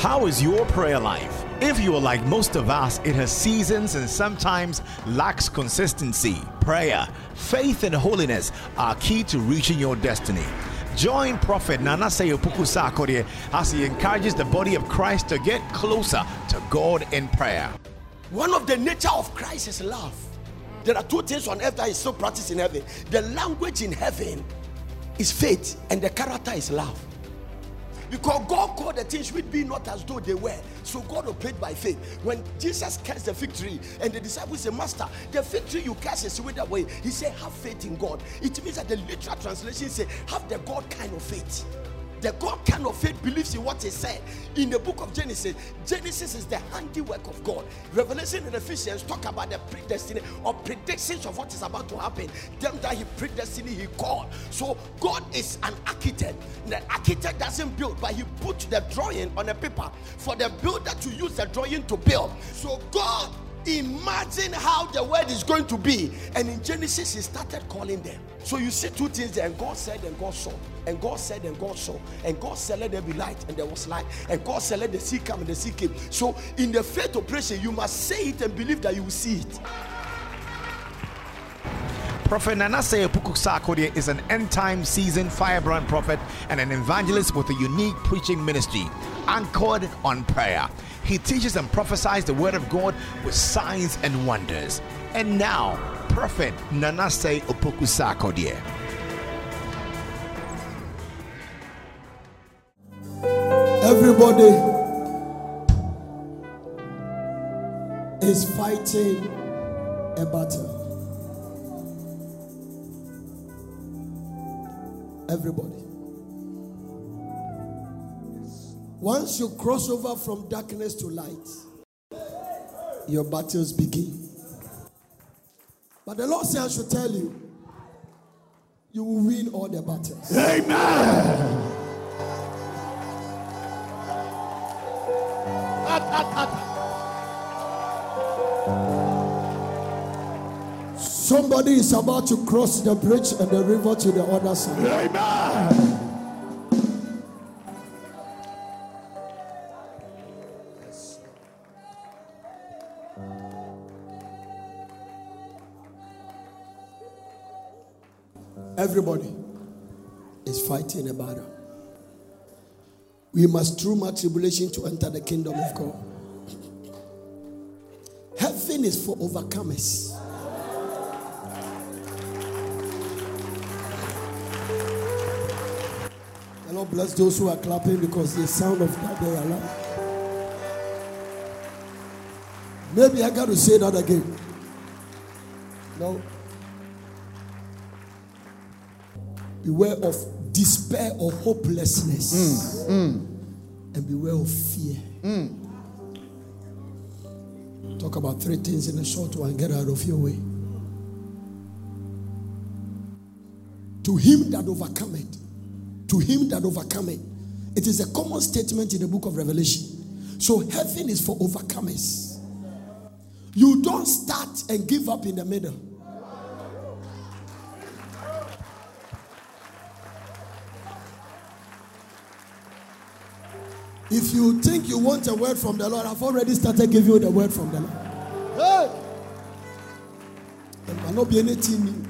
How is your prayer life? If you are like most of us, it has seasons and sometimes lacks consistency. Prayer, faith, and holiness are key to reaching your destiny. Join Prophet Nana Seyopuku Sarkodie as he encourages the body of Christ to get closer to God in prayer. One of the nature of Christ is love. There are two things on earth that is so practiced in heaven. The language in heaven is faith, and the character is love. Because God called the things which be not as though they were. So God obeyed by faith. When Jesus cursed the fig tree and the disciples said, Master, the fig tree you curse is with way. He said, Have faith in God. It means that the literal translation says, Have the God kind of faith. The God kind of faith believes in what He said. In the book of Genesis, Genesis is the handiwork of God. Revelation and Ephesians talk about the predestiny or predictions of what is about to happen. Them that He predestined, He called. So God is an architect. The architect doesn't build, but He put the drawing on a paper for the builder to use the drawing to build. So God imagine how the world is going to be. And in Genesis, he started calling them. So you see two things there. And God said, and God saw. And God said, and God saw. And God said, let there be light. And there was light. And God said, let the sea come. And the sea came. So in the faith operation, you must say it and believe that you will see it. Prophet Nanase Puku is an end time seasoned firebrand prophet and an evangelist with a unique preaching ministry anchored on prayer. He teaches and prophesies the word of God with signs and wonders. And now, Prophet Nanase Opoku Sarkodie. Everybody is fighting a battle. Everybody. Once you cross over from darkness to light, your battles begin. But the Lord says, I should tell you, you will win all the battles. Amen. Somebody is about to cross the bridge and the river to the other side. Amen. Everybody is fighting a battle. We must through much tribulation to enter the kingdom of God. Heaven is for overcomers. Lord bless those who are clapping because the sound of that they are loud. Maybe I got to say that again. No. Beware of despair or hopelessness. Mm, mm. And beware of fear. Mm. Talk about three things in a short one. Get out of your way. To him that overcometh, to him that overcometh. It is a common statement in the book of Revelation. So heaven is for overcomers. You don't start and give up in the middle. If you think you want a word from the Lord, I've already started giving you the word from the Lord. Hey! There not be anything new.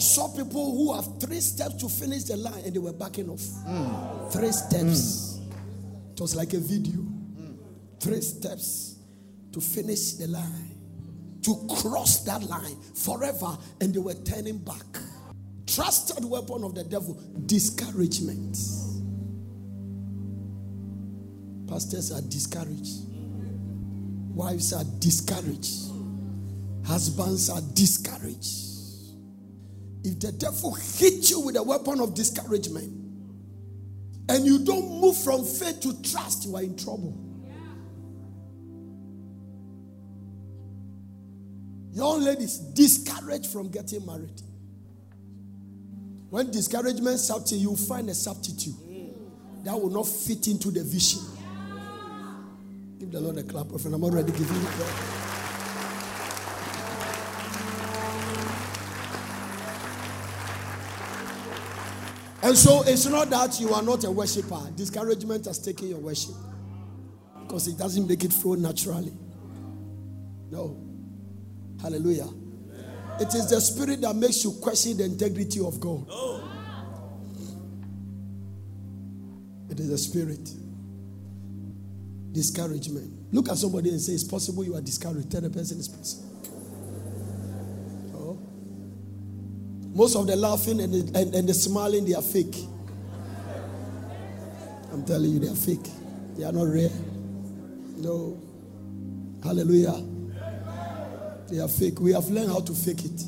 Saw people who have three steps to finish the line and they were backing off. Three steps. It was like a video. Three steps to finish the line, to cross that line forever, and they were turning back. Trusted weapon of the devil discouragement. Pastors are discouraged, wives are discouraged, husbands are discouraged. If the devil hits you with a weapon of discouragement and you don't move from faith to trust, you are in trouble. Young ladies discouraged from getting married. When discouragement substitute, you find a substitute that will not fit into the vision. Give the Lord a clap, friend. I'm already giving you And so it's not that you are not a worshiper. Discouragement has taken your worship because it doesn't make it flow naturally. No. Hallelujah. It is the spirit that makes you question the integrity of God. It is the spirit. Discouragement. Look at somebody and say, It's possible you are discouraged. Tell the person it's possible. Most of the laughing and the, and, and the smiling, they are fake. I'm telling you, they are fake. They are not real. No. Hallelujah. They are fake. We have learned how to fake it.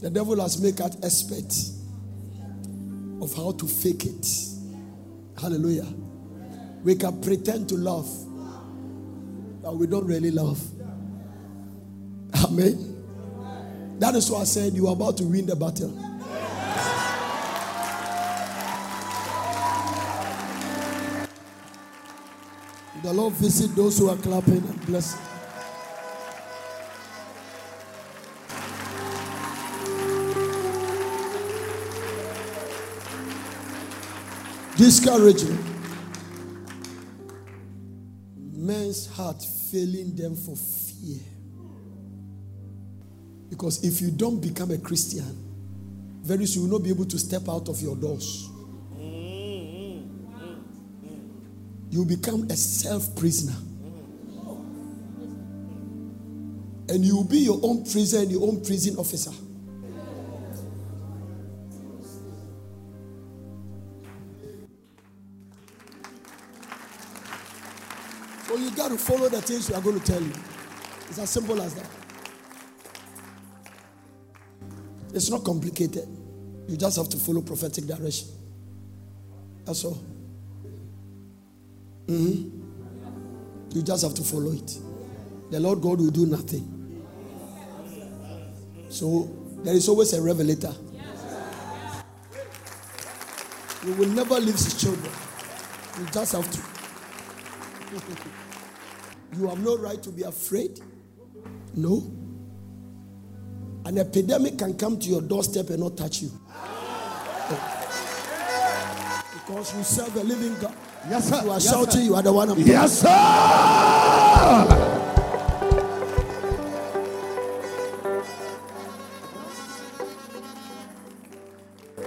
The devil has made us expert of how to fake it. Hallelujah. We can pretend to love, but we don't really love. Amen. That is why I said you are about to win the battle. The Lord visit those who are clapping and blessing. Discouragement. Men's heart failing them for fear. Because if you don't become a Christian, very soon you will not be able to step out of your doors. You become a self prisoner. And you will be your own prison, your own prison officer. So you got to follow the things we are going to tell you. It's as simple as that. It's not complicated. You just have to follow prophetic direction. That's all. Mm-hmm. You just have to follow it. The Lord God will do nothing. So there is always a revelator. He will never leave his children. You just have to. You have no right to be afraid. No. An epidemic can come to your doorstep and not touch you. Because you serve a living God. Yes, sir. You are Yes, shouting, sir. you are the one I'm Yes, sir.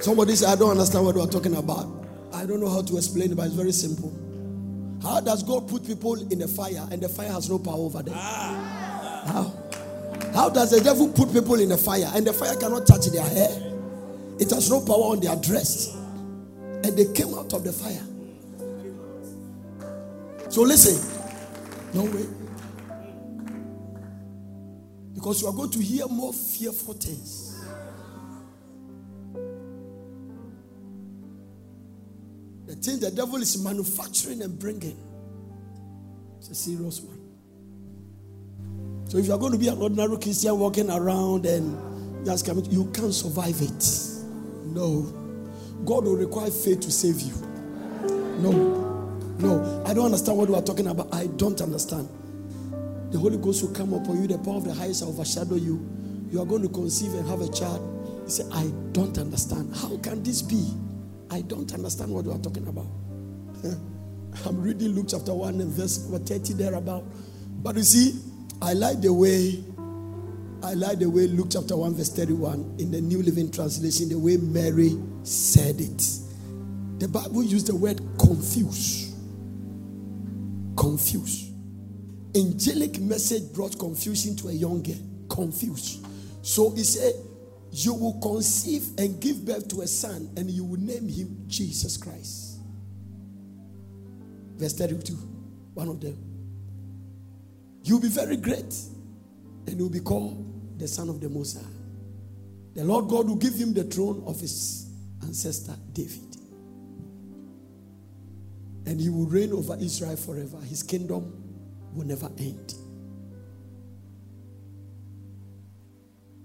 Somebody said, I don't understand what we are talking about. I don't know how to explain it, but it's very simple. How does God put people in the fire and the fire has no power over them? Ah. How? How does the devil put people in the fire and the fire cannot touch their hair? It has no power on their dress. And they came out of the fire. So listen. No way. Because you are going to hear more fearful things. The thing the devil is manufacturing and bringing. It's a serious one. So if you are going to be an ordinary Christian walking around and just coming, you can't survive it. No. God will require faith to save you. No. No. I don't understand what we are talking about. I don't understand. The Holy Ghost will come upon you, the power of the highest will overshadow you. You are going to conceive and have a child. You say, I don't understand. How can this be? I don't understand what we are talking about. I'm reading Luke chapter 1 and verse number 30 thereabout. But you see, I like the way I like the way Luke chapter 1, verse 31 in the New Living Translation, the way Mary said it. The Bible used the word confuse. Confuse. Angelic message brought confusion to a young girl. Confuse. So he said, You will conceive and give birth to a son, and you will name him Jesus Christ. Verse 32, one of them. You'll be very great, and you'll be called the Son of the Most High. The Lord God will give him the throne of his ancestor David. And he will reign over Israel forever. His kingdom will never end.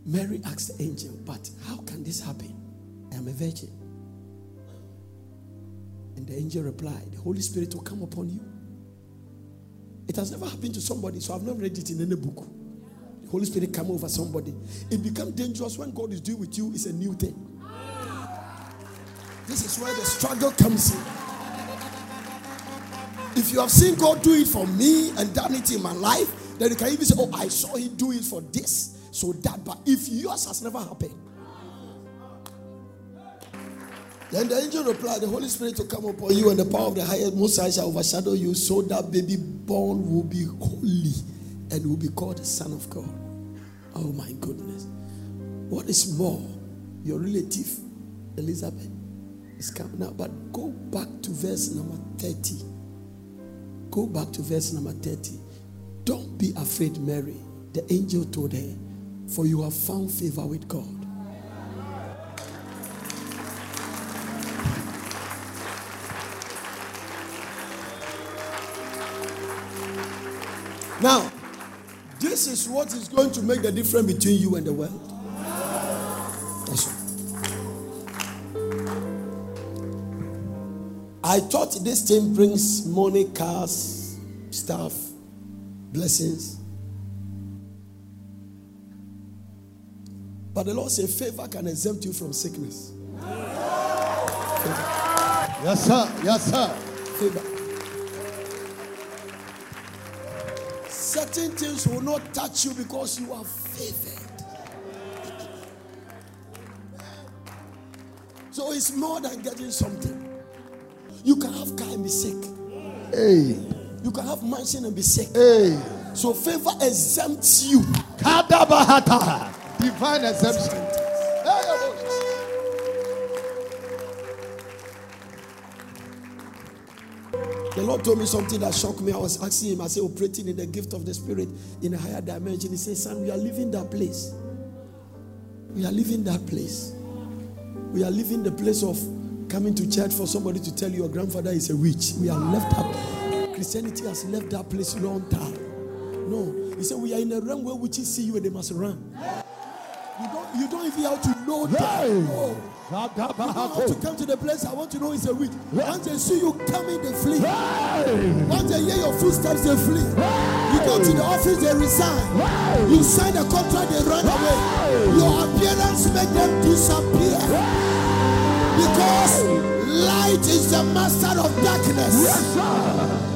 Mary asked the angel, But how can this happen? I am a virgin. And the angel replied, The Holy Spirit will come upon you. It has never happened to somebody, so I've not read it in any book. The Holy Spirit come over somebody. It becomes dangerous when God is doing with you, it's a new thing. This is where the struggle comes in. If you have seen God do it for me and done it in my life, then you can even say, Oh, I saw Him do it for this, so that. But if yours has never happened, then the angel replied, The Holy Spirit will come upon you, and the power of the highest Most High shall overshadow you, so that baby born will be holy and will be called the Son of God. Oh my goodness. What is more, your relative, Elizabeth, is coming out. But go back to verse number 30. Go back to verse number 30. Don't be afraid, Mary. The angel told her, For you have found favor with God. Now, this is what is going to make the difference between you and the world. That's all. I thought this thing brings money, cars, stuff, blessings. But the Lord said favor can exempt you from sickness. Yes, sir. Yes, sir. Certain things will not touch you because you are favored. So it's more than getting something. You can have car and be sick. Hey. You can have mansion and be sick. Hey. So favor exempts you. Divine exemption. Lord told me something that shocked me. I was asking him, I said, oh, operating in the gift of the Spirit in a higher dimension. He said, Son, we are leaving that place. We are leaving that place. We are leaving the place of coming to church for somebody to tell you your grandfather is a witch. We are left that. Christianity has left that place long time. No. He said, We are in a realm where witches see you and they must run. You don't, you don't even have to know that. Hey. No. You don't have to come to the place. I want to know it's a witch. Once they see you coming, they flee. Hey. Once they hear your footsteps, they flee. You go to the office, they resign. You sign a contract, they run away. Your appearance make them disappear. Because light is the master of darkness. Yes, sir.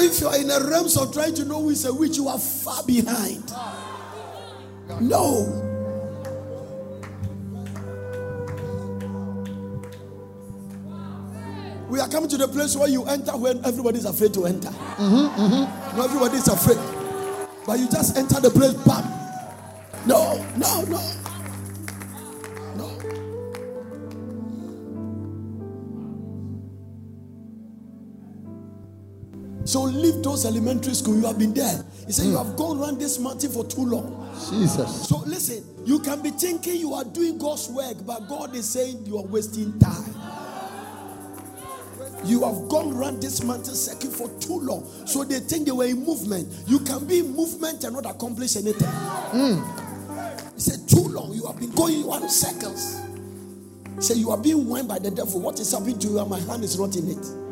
If you are in the realms of trying to know who is a witch, you are far behind. No. We are coming to the place where you enter when everybody is afraid to enter. No, everybody is afraid. But you just enter the place, bam. No, no. No. So leave those elementary school. You have been there. He said, You hmm. have gone around this mountain for too long. Jesus. So listen, you can be thinking you are doing God's work, but God is saying you are wasting time. You have gone around this mountain circuit for too long. So they think they were in movement. You can be in movement and not accomplish anything. Hmm. He said, Too long. You have been going one circles. He said, You are being won by the devil. What is happening to you? And my hand is not in it.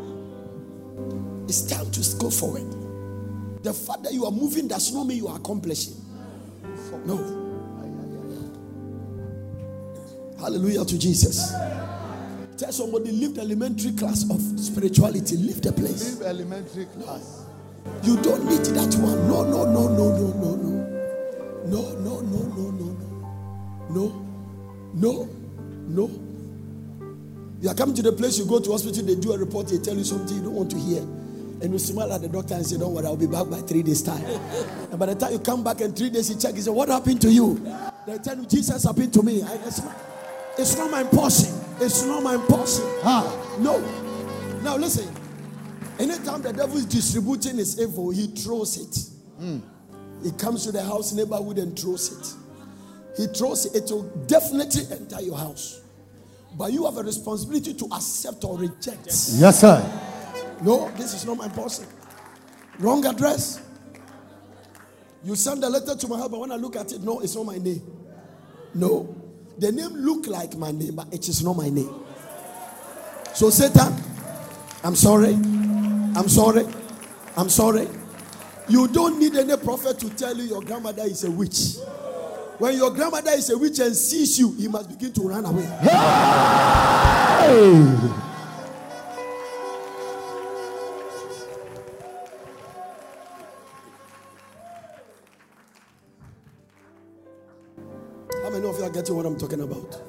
It's time to go forward. The fact that you are moving does not mean you are accomplishing. No. Hallelujah to Jesus. Tell somebody, leave the elementary class of spirituality, leave the place. Leave elementary class. You don't need that one. No, no, no, no, no, no, no. No, no, no, no, no, no. No, no, no. You are coming to the place you go to hospital, they do a report, they tell you something you don't want to hear. And you smile at the doctor and say, Don't worry, I'll be back by three days' time. and by the time you come back in three days, he check, he say, What happened to you? They tell you, Jesus happened to me. I, it's, not, it's not my portion. It's not my portion. Ah. No. Now listen. Anytime the devil is distributing his evil, he throws it. He comes to the house neighborhood and throws it. He throws it. It will definitely enter your house. But you have a responsibility to accept or reject. Yes, sir. No, this is not my portion. Wrong address. You send a letter to my husband. When I look at it, no, it's not my name. No. The name look like my name, but it is not my name. So Satan, I'm sorry. I'm sorry. I'm sorry. You don't need any prophet to tell you your grandmother is a witch. When your grandmother is a witch and sees you, he must begin to run away. Hey. Getting what I'm talking about?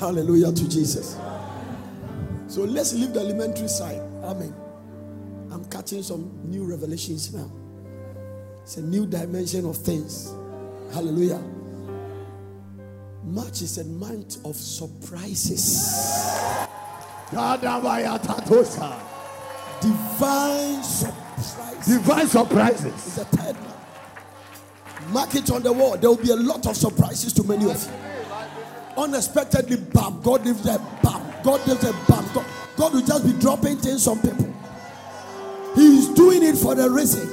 Hallelujah to Jesus. So let's leave the elementary side. Amen. I'm catching some new revelations now. It's a new dimension of things. Hallelujah. March is a month of surprises. Divine surprises. Divine surprises. It's the third one. Mark it on the wall. There will be a lot of surprises to many of you. Unexpectedly, bam, God gives them bam. God gives them bam. God, God will just be dropping things on people. He is doing it for the reason.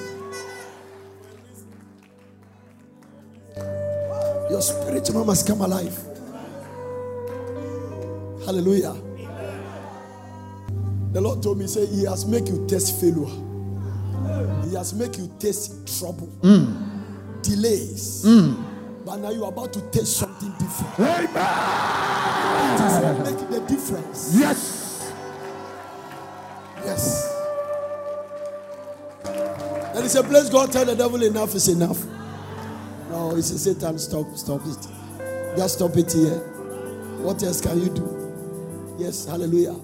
Your spiritual man must come alive. Hallelujah. The Lord told me, say, He has made you taste failure. He has made you taste trouble, hmm. Delays. Hmm. But now you're about to taste something different. Amen. It is Make the difference. Yes. Yes. And he said, Bless God, tell the devil enough is enough. No, he said, Satan, stop, stop it. Just stop it here. What else can you do? Yes, hallelujah.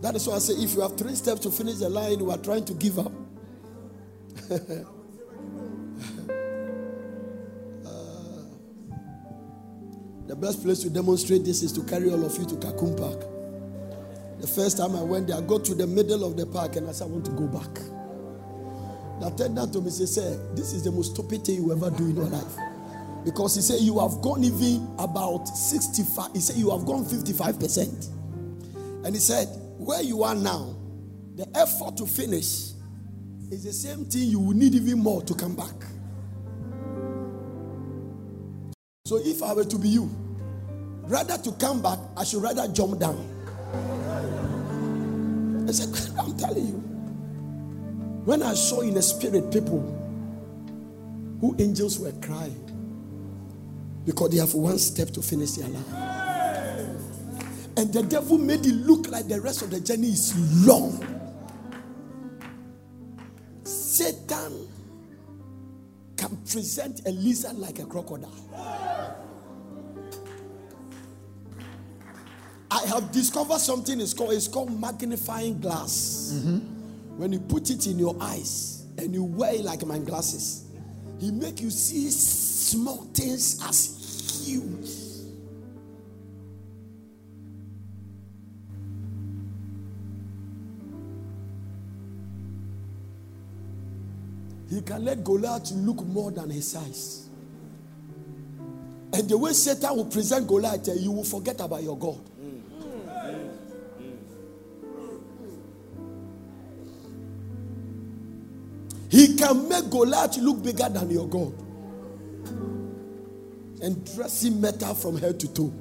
That is why I say, if you have three steps to finish the line, you are trying to give up. best place to demonstrate this is to carry all of you to Kakum Park. The first time I went there, I got to the middle of the park and I said, I want to go back. The attendant told me, he said, This is the most stupid thing you ever do in your life. Because he said, You have gone even about 65, he said, You have gone 55%. And he said, Where you are now, the effort to finish is the same thing you will need even more to come back. So if I were to be you, rather to come back, I should rather jump down. I said, I'm telling you. When I saw in the spirit people who angels were crying because they have one step to finish their life. And the devil made it look like the rest of the journey is long. Satan can present a lizard like a crocodile. Have discovered something it's called it's called magnifying glass. Mm-hmm. When you put it in your eyes and you wear it like my glasses, he make you see small things as huge. He can let Goliath look more than his size. And the way Satan will present Goliath, you will forget about your God. He can make Goliath look bigger than your God and dress him metal from head to toe.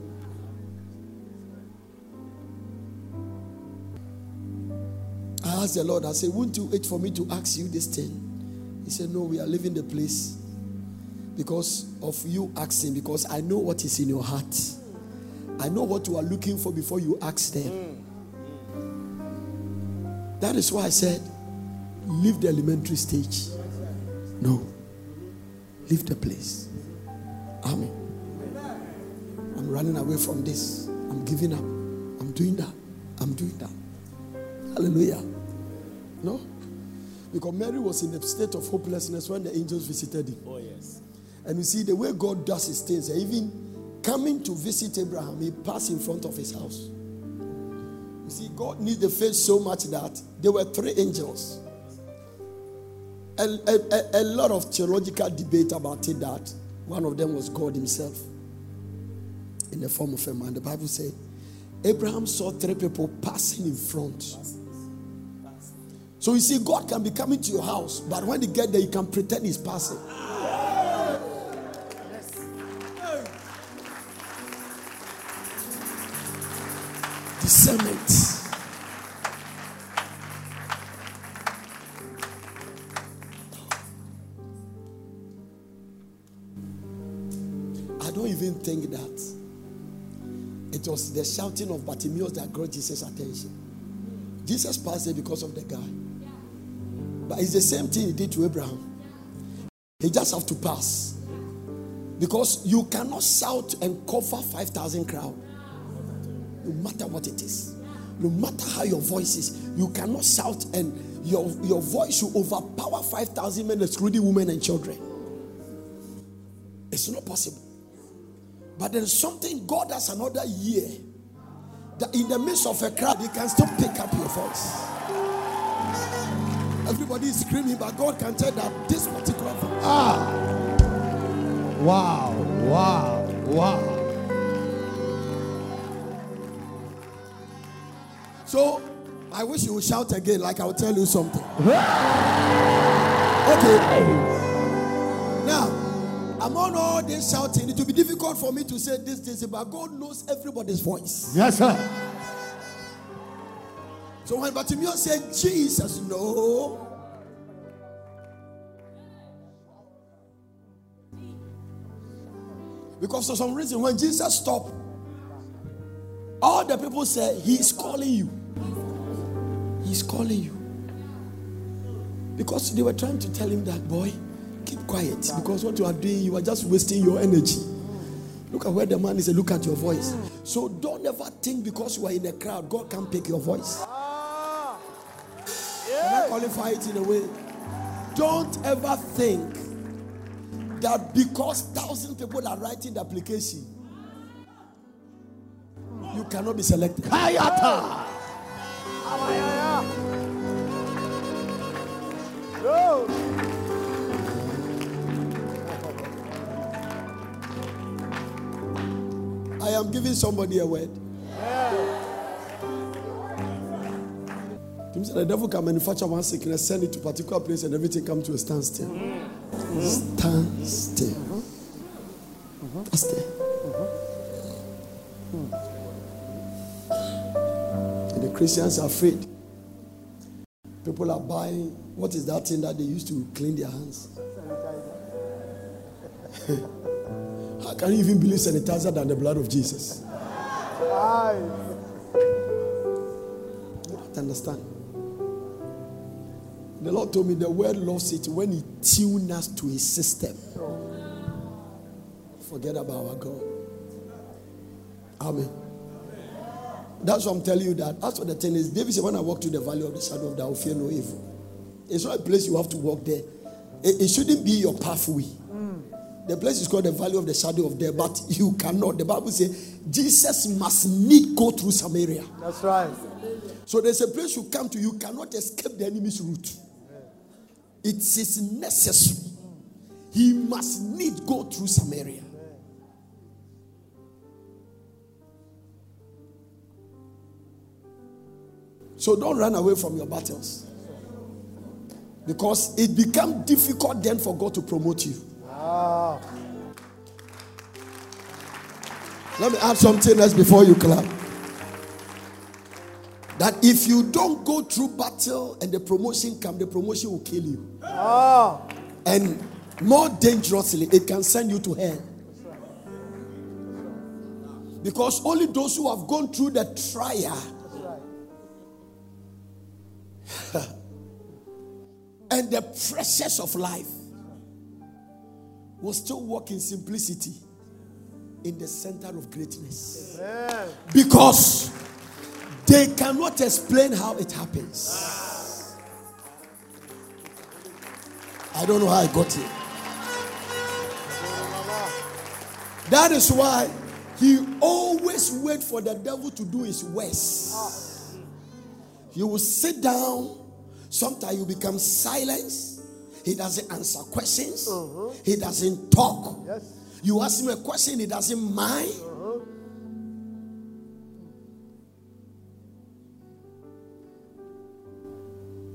I asked the Lord, I said, Won't you wait for me to ask you this thing? He said, No, we are leaving the place because of you asking, because I know what is in your heart. I know what you are looking for before you ask them. Mm. That is why I said, leave the elementary stage. No. Leave the place. Amen. I'm running away from this. I'm giving up. I'm doing that. I'm doing that. Hallelujah. No? Because Mary was in a state of hopelessness when the angels visited him. Oh, yes. And you see, the way God does his things, even coming to visit Abraham, he passed in front of his house. You see, God needs the faith so much that there were three angels. A, a, a, a lot of theological debate about it that one of them was God Himself in the form of a man. The Bible said Abraham saw three people passing in front. So you see, God can be coming to your house, but when you get there, you can pretend He's passing. Discernment. It was the shouting of Bartimaeus that got Jesus' attention. Jesus passed it because of the guy. But it's the same thing he did to Abraham. He just have to pass. Because you cannot shout and cover 5,000 crowd. No matter what it is. No matter how your voice is. You cannot shout and your, your voice will overpower 5,000 men, excluding women and children. It's not possible. But there's something God has another year that in the midst of a crowd, you can still pick up your voice. Everybody is screaming, but God can tell that this particular voice. Ah. Wow. Wow. Wow. So I wish you would shout again, like I'll tell you something. Okay. Among all this shouting, it will be difficult for me to say this, this, but God knows everybody's voice. Yes, sir. So when Bartimaeus said, Jesus, no. Because for some reason, when Jesus stopped, all the people said, He's calling you. He's calling you. Because they were trying to tell him that, boy, keep quiet. Because what you are doing, you are just wasting your energy. Look at where the man is and look at your voice. So don't ever think because you are in a crowd, God can pick your voice. Can I qualify it in a way? Don't ever think that because thousand people are writing the application, you cannot be selected. Kayata. I am giving somebody a word. Said the devil can manufacture one sickness, send it to a particular place, and everything come to a standstill. Stand still. Stand still. And the Christians are afraid. People are buying what is that thing that they used to clean their hands? Can you even believe sanitizer than the blood of Jesus? You don't understand. The Lord told me the word loves it when He tunes us to His system. Forget about our God. Amen. That's what I'm telling you that. That's what the thing is. David said, When I walk through the valley of the shadow of death, I will fear no evil. It's not a place you have to walk there. It, it shouldn't be your pathway. The place is called the valley of the shadow of death, but you cannot. The Bible says Jesus must need go through Samaria. That's right. So there's a place you come to, you cannot escape the enemy's route. It is necessary. He must need go through Samaria. So don't run away from your battles. Because it becomes difficult then for God to promote you. Let me add something else before you clap. That if you don't go through battle and the promotion come, the promotion will kill you. Oh. And more dangerously, it can send you to hell. Because only those who have gone through the trial and the pressures of life will still walk in simplicity in the center of greatness. Because they cannot explain how it happens. I don't know how I got here. That is why he always wait for the devil to do his worst. You will sit down. Sometimes you become silent. He doesn't answer questions. Uh-huh. He doesn't talk. You ask him a question, he doesn't mind.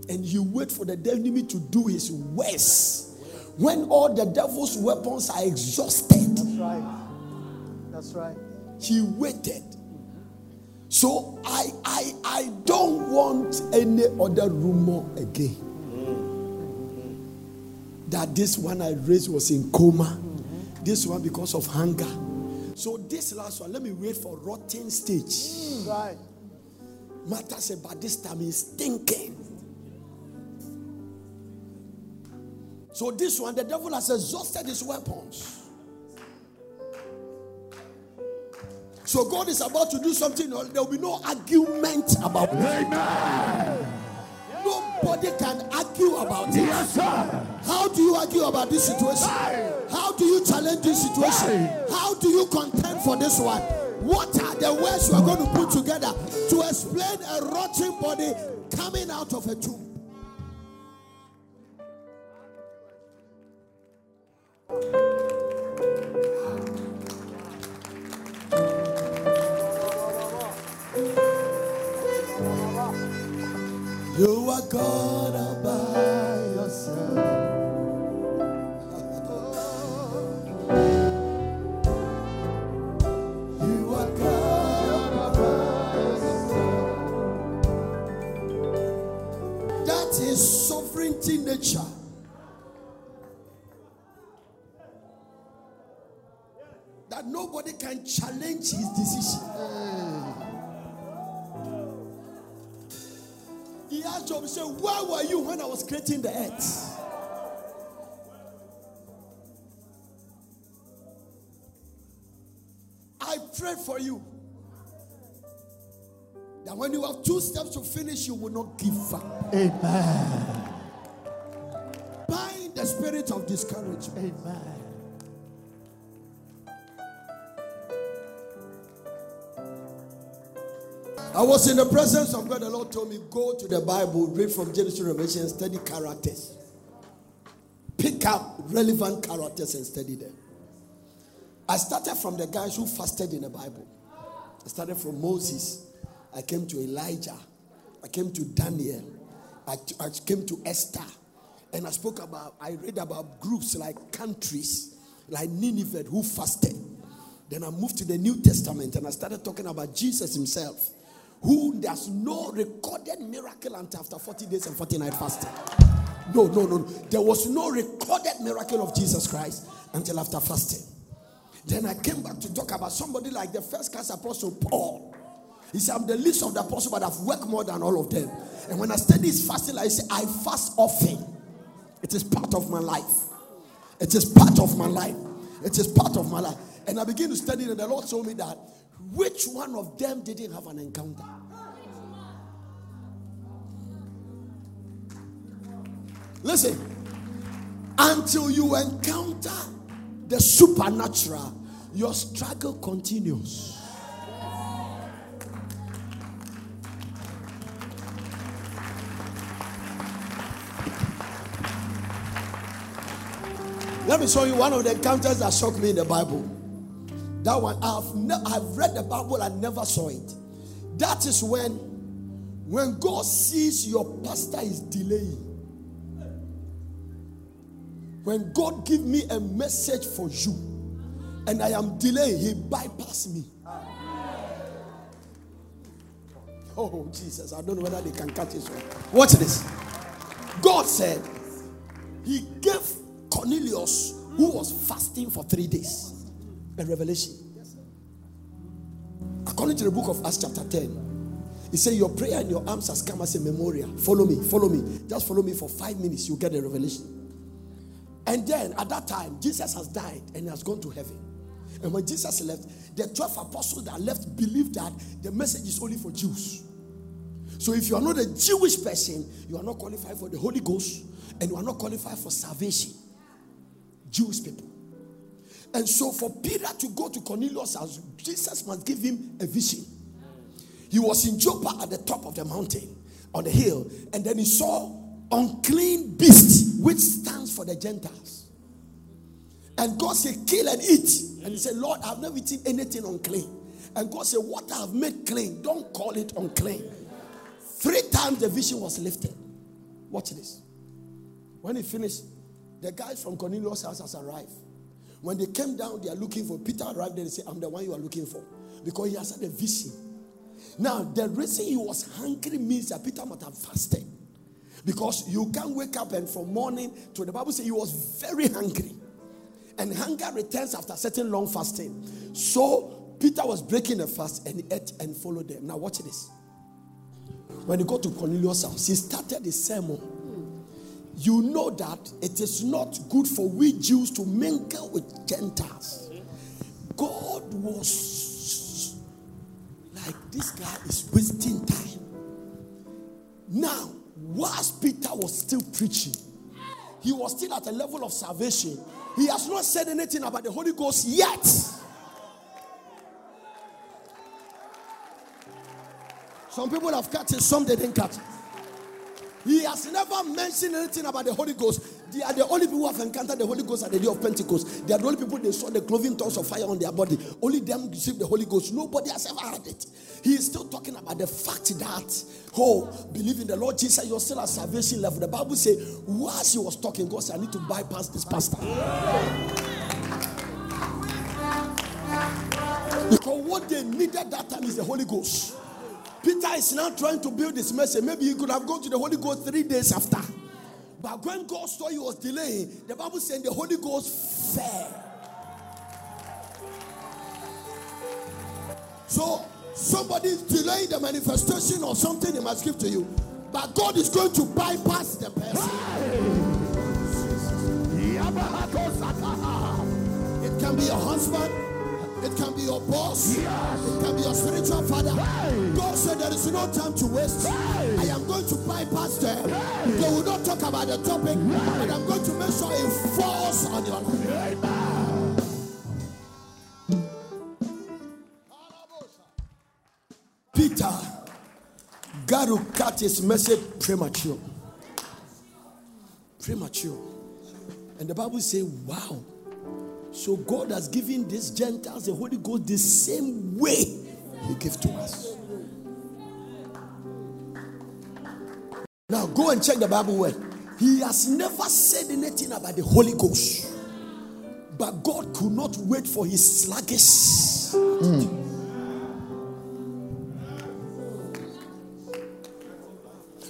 And you wait for the enemy to do his worst. When all the devil's weapons are exhausted, That's right. That's right. he waited. So I I I don't want any other rumor again. That this one I raised was in coma. This one because of hunger. So this last one, let me wait for rotten stage. Right. Matters about this time is thinking. So this one, the devil has exhausted his weapons. So God is about to do something. There will be no argument about it. Amen. Nobody can argue about it. Yes, sir. How do you argue about this situation? How do you challenge this situation? How do you contend for this one? What are the words you are going to put together to explain a rotting body coming out of a tomb? You are God all by yourself. You God all by yourself. That is sovereignty nature. That nobody can challenge his decision. He asked Job, he said, Where were you when I was creating the earth? I prayed for you. That when you have two steps to finish, you will not give up. Amen. Bind the spirit of discouragement. Amen. I was in the presence of God. The Lord told me, Go to the Bible, read from Genesis to Revelation, study characters. Pick up relevant characters and study them. I started from the guys who fasted in the Bible. I started from Moses. I came to Elijah. I came to Daniel. I, I came to Esther. And I spoke about, I read about groups like countries, like Nineveh, who fasted. Then I moved to the New Testament and I started talking about Jesus himself, who there's no recorded miracle until after 40 days and 40 nights fasting. No, no, no. no. There was no recorded miracle of Jesus Christ until after fasting. Then I came back to talk about somebody like the first class apostle Paul. He said, I'm the least of the apostles, but I've worked more than all of them. And when I study his fasting, I say, I fast often. It is part of my life. It is part of my life. It is part of my life. And I begin to study, and the Lord told me that which one of them didn't have an encounter? Listen, until you encounter the supernatural, your struggle continues. Let me show you one of the encounters that shocked me in the Bible. That one, I've, ne- I've read the Bible I never saw it. That is when, when God sees your pastor is delaying. When God give me a message for you and I am delaying, he bypass me. Oh, Jesus, I don't know whether they can catch this one. Watch this. God said, He gave Cornelius, who was fasting for three days, a revelation. According to the book of Acts, chapter 10, he said, Your prayer and your arms has come as a memorial. Follow me, follow me. Just follow me for five minutes, you'll get a revelation. And then at that time, Jesus has died and has gone to heaven. And when Jesus left, the 12 apostles that left believed that the message is only for Jews. So if you are not a Jewish person, you are not qualified for the Holy Ghost and you are not qualified for salvation. Jewish people. And so for Peter to go to Cornelius' house, Jesus must give him a vision. He was in Joppa at the top of the mountain, on the hill, and then he saw unclean beast, which stands for the Gentiles. And God said, Kill and eat. And he said, Lord, I've never eaten anything unclean. And God said, What I have made clean, don't call it unclean. Three times the vision was lifted. Watch this. When he finished, the guys from Cornelius' house has arrived. When they came down, they are looking for Peter. Arrived there, they say, I'm the one you are looking for. Because he has had a vision. Now, the reason he was hungry means that Peter must have fasted. Because you can't wake up and from morning to the Bible says he was very hungry. And hunger returns after certain long fasting. So Peter was breaking a fast and he ate and followed them. Now watch this. When he got to Cornelius' house, he started the sermon. You know that it is not good for we Jews to mingle with Gentiles. God was like, this guy is wasting time. Now, whilst Peter was still preaching, he was still at a level of salvation. He has not said anything about the Holy Ghost yet. Some people have cut it, some they didn't cut it. He has never mentioned anything about the Holy Ghost. They are the only people who have encountered the Holy Ghost at the day of Pentecost. They are the only people they saw the cloven tongues of fire on their body. Only them received the Holy Ghost. Nobody has ever had it. He is still talking about the fact that, oh, believe in the Lord Jesus, you're still at salvation level. The Bible says, whilst he was talking, God said, I need to bypass this pastor. Because what they needed that time is the Holy Ghost. Peter is now trying to build this message. Maybe he could have gone to the Holy Ghost three days after. But when God saw he was delaying, the Bible said the Holy Ghost fell. So somebody is delaying the manifestation or something he must give to you. But God is going to bypass the person. It can be your husband, it can be your boss. Yes. It can be your spiritual father. Hey. God said there is no time to waste. Hey. I am going to bypass them. Hey. They will not talk about the topic, and I'm going to make sure it falls on your life. Peter got to cut his message premature. Premature. And the Bible says, wow. So God has given these Gentiles the Holy Ghost the same way He gave to us. Now go and check the Bible word. He has never said anything about the Holy Ghost. But God could not wait for his sluggish. Mm.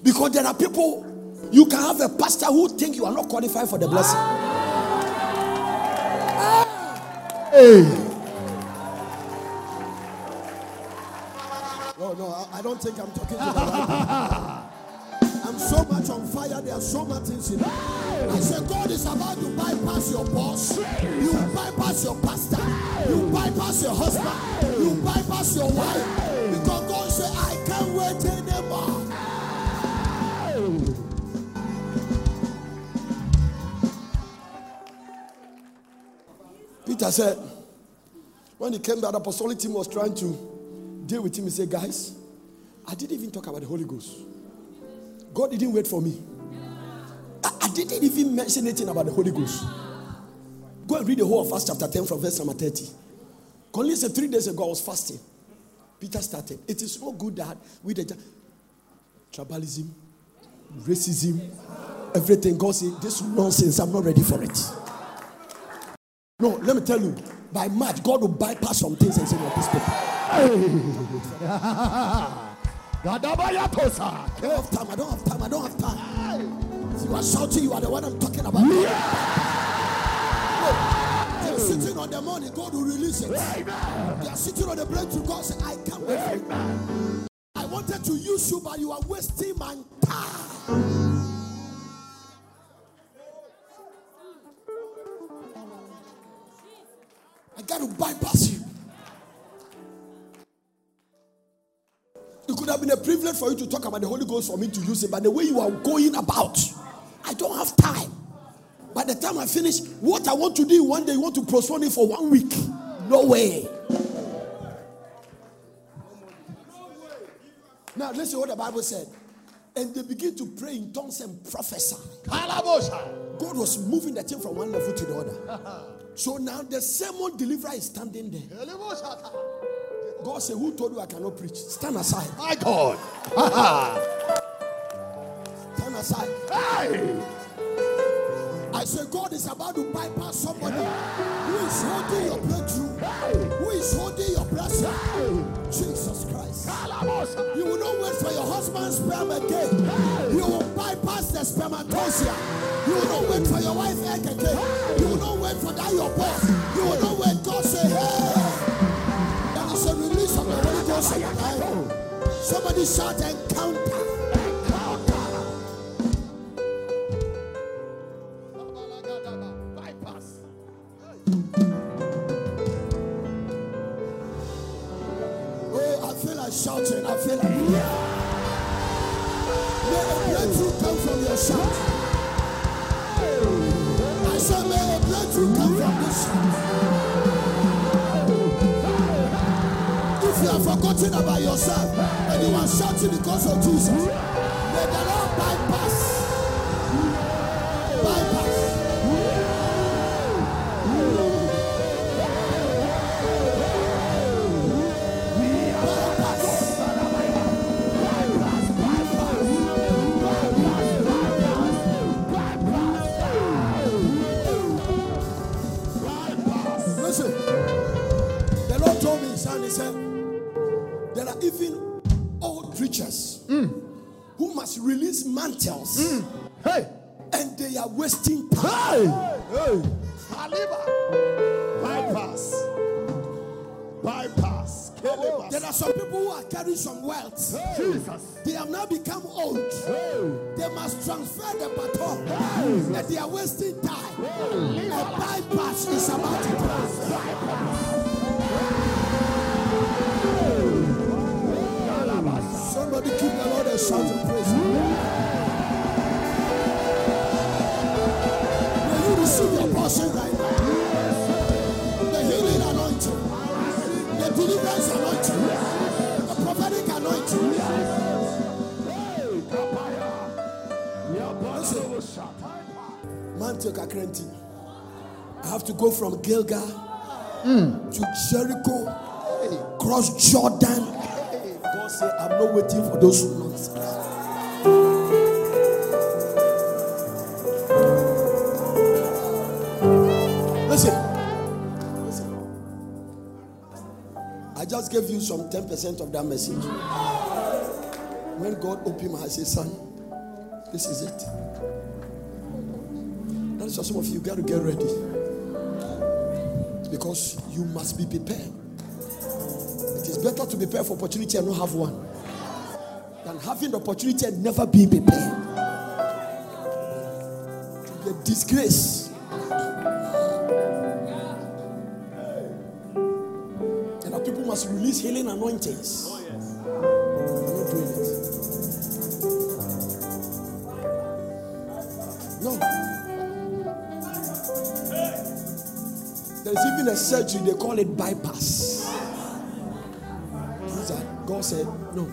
Because there are people, you can have a pastor who think you are not qualified for the blessing. Hey. No, no, I, I don't think I'm talking to the I'm so much on fire. There are so much things in it. I said, God is about to bypass your boss. You bypass your pastor. You bypass your husband. You bypass your wife. Peter said, when he came back, the apostolic team was trying to deal with him. He said, Guys, I didn't even talk about the Holy Ghost. God didn't wait for me. I, I didn't even mention anything about the Holy Ghost. Go and read the whole of Acts chapter 10 from verse number 30. Cornelius said, Three days ago, I was fasting. Peter started. It is so good that with the tribalism, racism, everything, God said, This nonsense, I'm not ready for it. No, let me tell you, by March, God will bypass some things and say, Well, this people. I don't have time. I don't have time. I don't have time. you are shouting, you are the one I'm talking about. yeah They're sitting on the money, God will release it. They are sitting on the breakthrough, God said, I can't wait. I wanted to use you, but you are wasting my time. Got to bypass you. It could have been a privilege for you to talk about the Holy Ghost for me to use it, but the way you are going about, I don't have time. By the time I finish, what I want to do one day, you want to postpone it for one week. No way. Now, listen what the Bible said. And they begin to pray in tongues and prophesy. God was moving the thing from one level to the other. So now the sermon deliverer is standing there. God said, Who told you I cannot preach? Stand aside. My God. Stand aside. Hey. I say, God is about to bypass somebody who is holding your breakthrough, who is holding your blessing. Jesus Christ. You will not wait for your husband's sperm again. You will bypass the spermatozoa. You will not wait for your wife egg again. Wait for that your boss. You will not wait. God say, hey. That is a release of the Holy Ghost. Somebody shout encounter. Oh, I feel like shouting. I feel like. May a breakthrough come from your shout. Forgotten about yourself. And you are shouting because of Jesus, may the Lord preachers who must release mantles mm. Hey. and they are wasting time. Hey. Bypass. Bypass. Kelebas. Oh. There are some people who are carrying some wealth. Jesus. They have now become old. Hey. They must transfer the baton and they are wasting time. A bypass is about to pass. Somebody keep the Lord a shout of praise. May you receive your portion right now. The healing anointing, the deliverance anointing, the prophetic anointing. Listen. Mantle Kakrenti. I have to go from Gilgal to Jericho, cross Jordan. Said, I'm not waiting for those nonsense. Listen. Listen. I just gave you some 10% of that message. When God opened my eyes, Son, this is it. That is why some of you got to get ready. Because you must be prepared. Better to prepare for opportunity and not have one than having the opportunity and never being prepared. To be a disgrace. And that people must release healing anointings. I'm not doing it. No. There's even a surgery, they call it bypass. God said, no.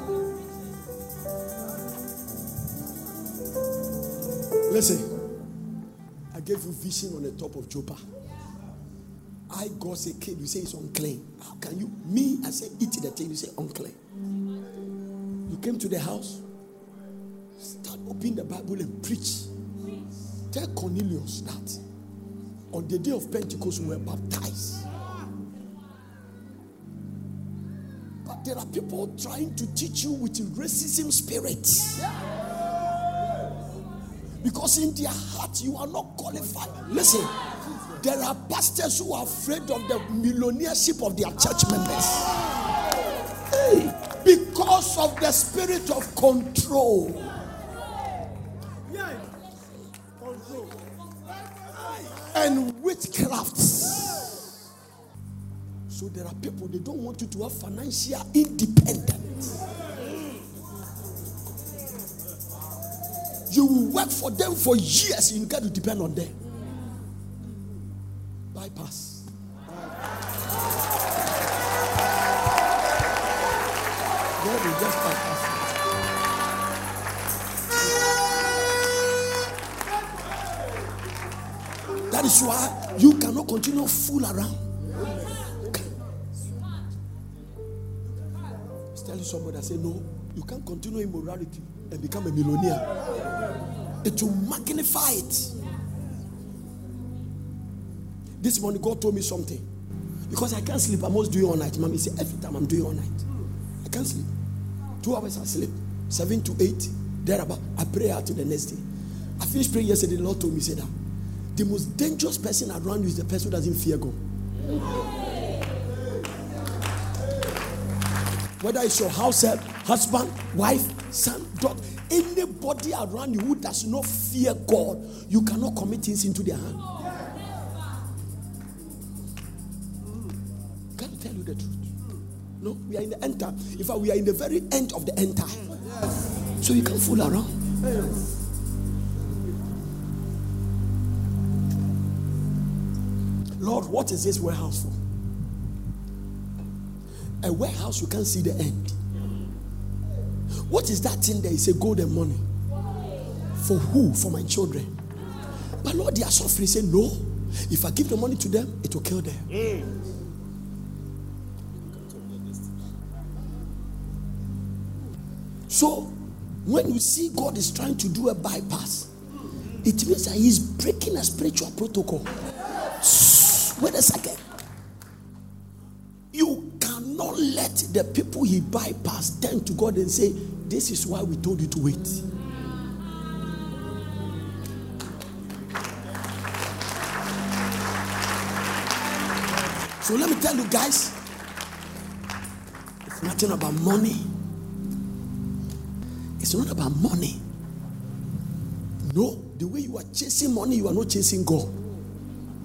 Listen, I gave you vision on the top of Joppa. I, God say, kid, you say it's unclean. How can you? Me, I say, eat the thing, you say unclean. You came to the house, start opening the Bible and preach. Tell Cornelius that on the day of Pentecost we were baptized. There are people trying to teach you with racism spirit. Because in their heart you are not qualified. Listen, there are pastors who are afraid of the millionaireship of their church members. Hey, because of the spirit of control. They don't want you to have financial independence. You will work for them for years, you got to depend on them. Bypass. God will just bypass. That is why you cannot continue fool around. Somebody, I say, no, you can't continue immorality and become a millionaire. It will magnify it. This morning, God told me something. Because I can't sleep, I must do it all night. Mommy said, every time I'm doing all night. I can't sleep. Two hours I sleep, seven to eight, thereabout. I pray out to the next day. I finished praying yesterday. The Lord told me, say that the most dangerous person around you is the person who doesn't fear God. Whether it's your house husband, wife, son, daughter, anybody around you who does not fear God, you cannot commit things into their hand. Can't tell you the truth. No, we are in the end time. In fact, we are in the very end of the end time. So you can't fool around. Lord, what is this warehouse for? A warehouse you can't see the end. What is that thing there? It's a gold and money. For who? For my children. But Lord, they are suffering. Say, no. If I give the money to them, it will kill them. So, when you see God is trying to do a bypass, it means that He's breaking a spiritual protocol. Wait a second. The people He bypassed turn to God and say, This is why we told you to wait. So let me tell you guys, it's nothing about money. It's not about money. No, the way you are chasing money, you are not chasing God.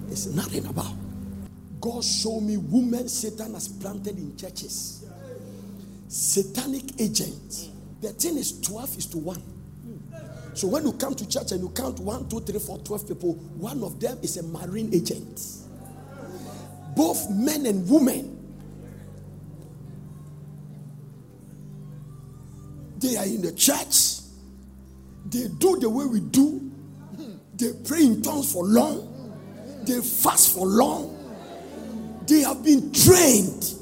It's nothing about. God showed me women Satan has planted in churches. Satanic agents. The thing is 12 is to 1. So when you come to church and you count 1, 2, 3, 4, 12 people, one of them is a marine agent. Both men and women. They are in the church. They do the way we do. They pray in tongues for long. They fast for long. They have been trained.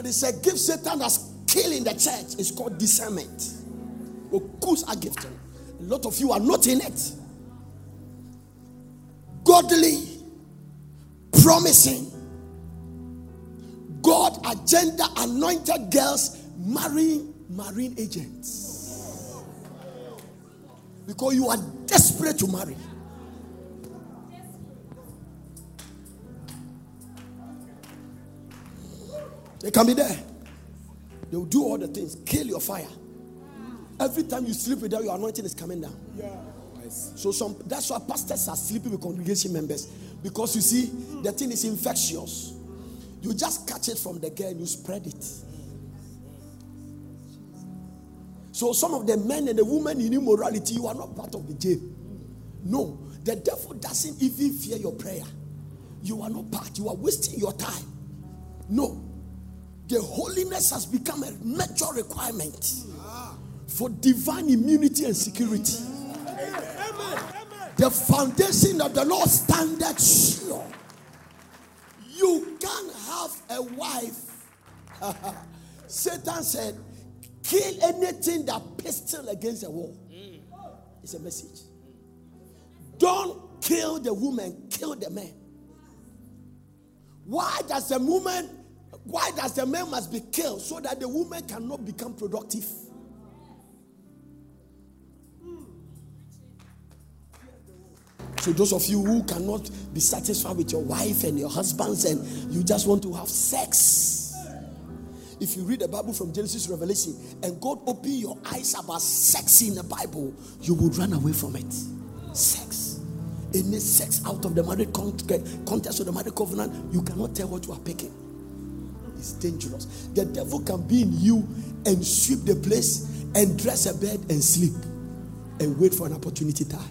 There is a gift Satan has killed in the church. It's called discernment. Okus are gifted. A lot of you are not in it. Godly, promising, God agenda anointed girls marrying marine agents. Because you are desperate to marry. They can be there. They will do all the things, kill your fire. Every time you sleep with them, your anointing is coming down. Yeah. So some that's why pastors are sleeping with congregation members because you see the thing is infectious. You just catch it from the girl and you spread it. So some of the men and the women in immorality, you are not part of the jail. No, the devil doesn't even fear your prayer. You are not part. You are wasting your time. No, the holiness has become a major requirement for divine immunity and security. The foundation of the Lord standeth sure. You can't have a wife. Satan said, kill anything that pistil against the wall. It's a message. Don't kill the woman, kill the man. Why does the woman, why does the man must be killed so that the woman cannot become productive? So those of you who cannot be satisfied with your wife and your husbands and you just want to have sex. If you read the Bible from Genesis to Revelation and God open your eyes about sex in the Bible, you would run away from it. Sex. Any sex out of the marriage context of the marriage covenant, you cannot tell what you are picking. It's dangerous. The devil can be in you and sweep the place and dress a bed and sleep and wait for an opportunity time.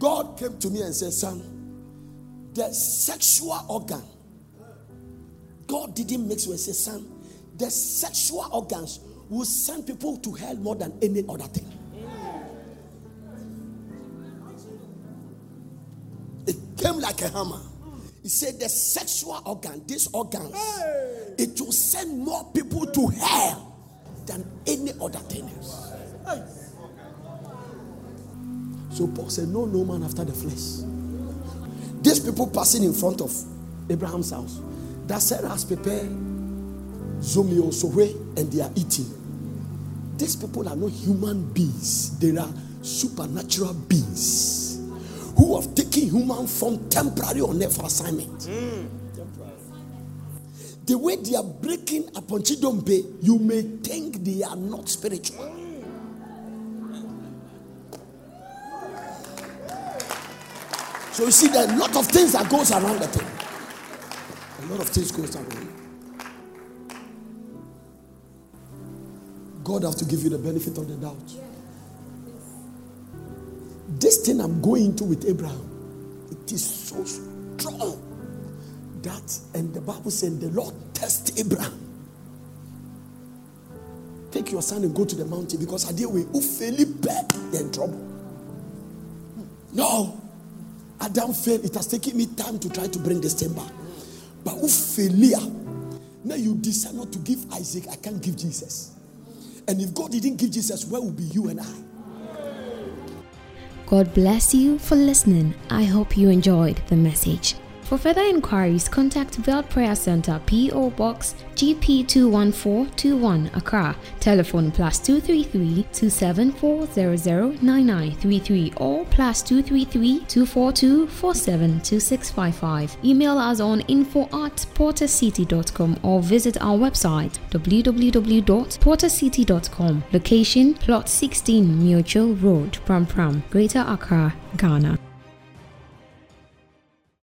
God came to me and said, Son, the sexual organ, God didn't mix with say, Son, the sexual organs will send people to hell more than any other thing. It came like a hammer. He said, The sexual organ, these organs, it will send more people to hell than any other thing else. So Paul said, No, no man after the flesh. These people passing in front of Abraham's house, that Sarah has prepared zomio sowe and they are eating. These people are not human beings, they are supernatural beings who have taken human form temporary on earth for assignment. Hmm. The way they are breaking upon Chidombe, you may think they are not spiritual. So you see, there are a lot of things that goes around the thing. A lot of things goes around. God has to give you the benefit of the doubt. This thing I'm going to with Abraham, it is so strong that, and the Bible said the Lord test Abraham. Take your son and go to the mountain because I deal with Ufeli they're in trouble. No, Adam failed. It has taken me time to try to bring this thing back. But Ufelia, ah, now you decide not to give Isaac, I can't give Jesus. And if God didn't give Jesus, where will be you and I? God bless you for listening. I hope you enjoyed the message. For further inquiries, contact World Prayer Center PO Box GP21421 Accra. Telephone plus 233 274009933 or plus 233 242 472655. Email us on info at portercity.com or visit our website www.portercity.com. Location Plot 16 Mutual Road, Pram Pram, Greater Accra, Ghana.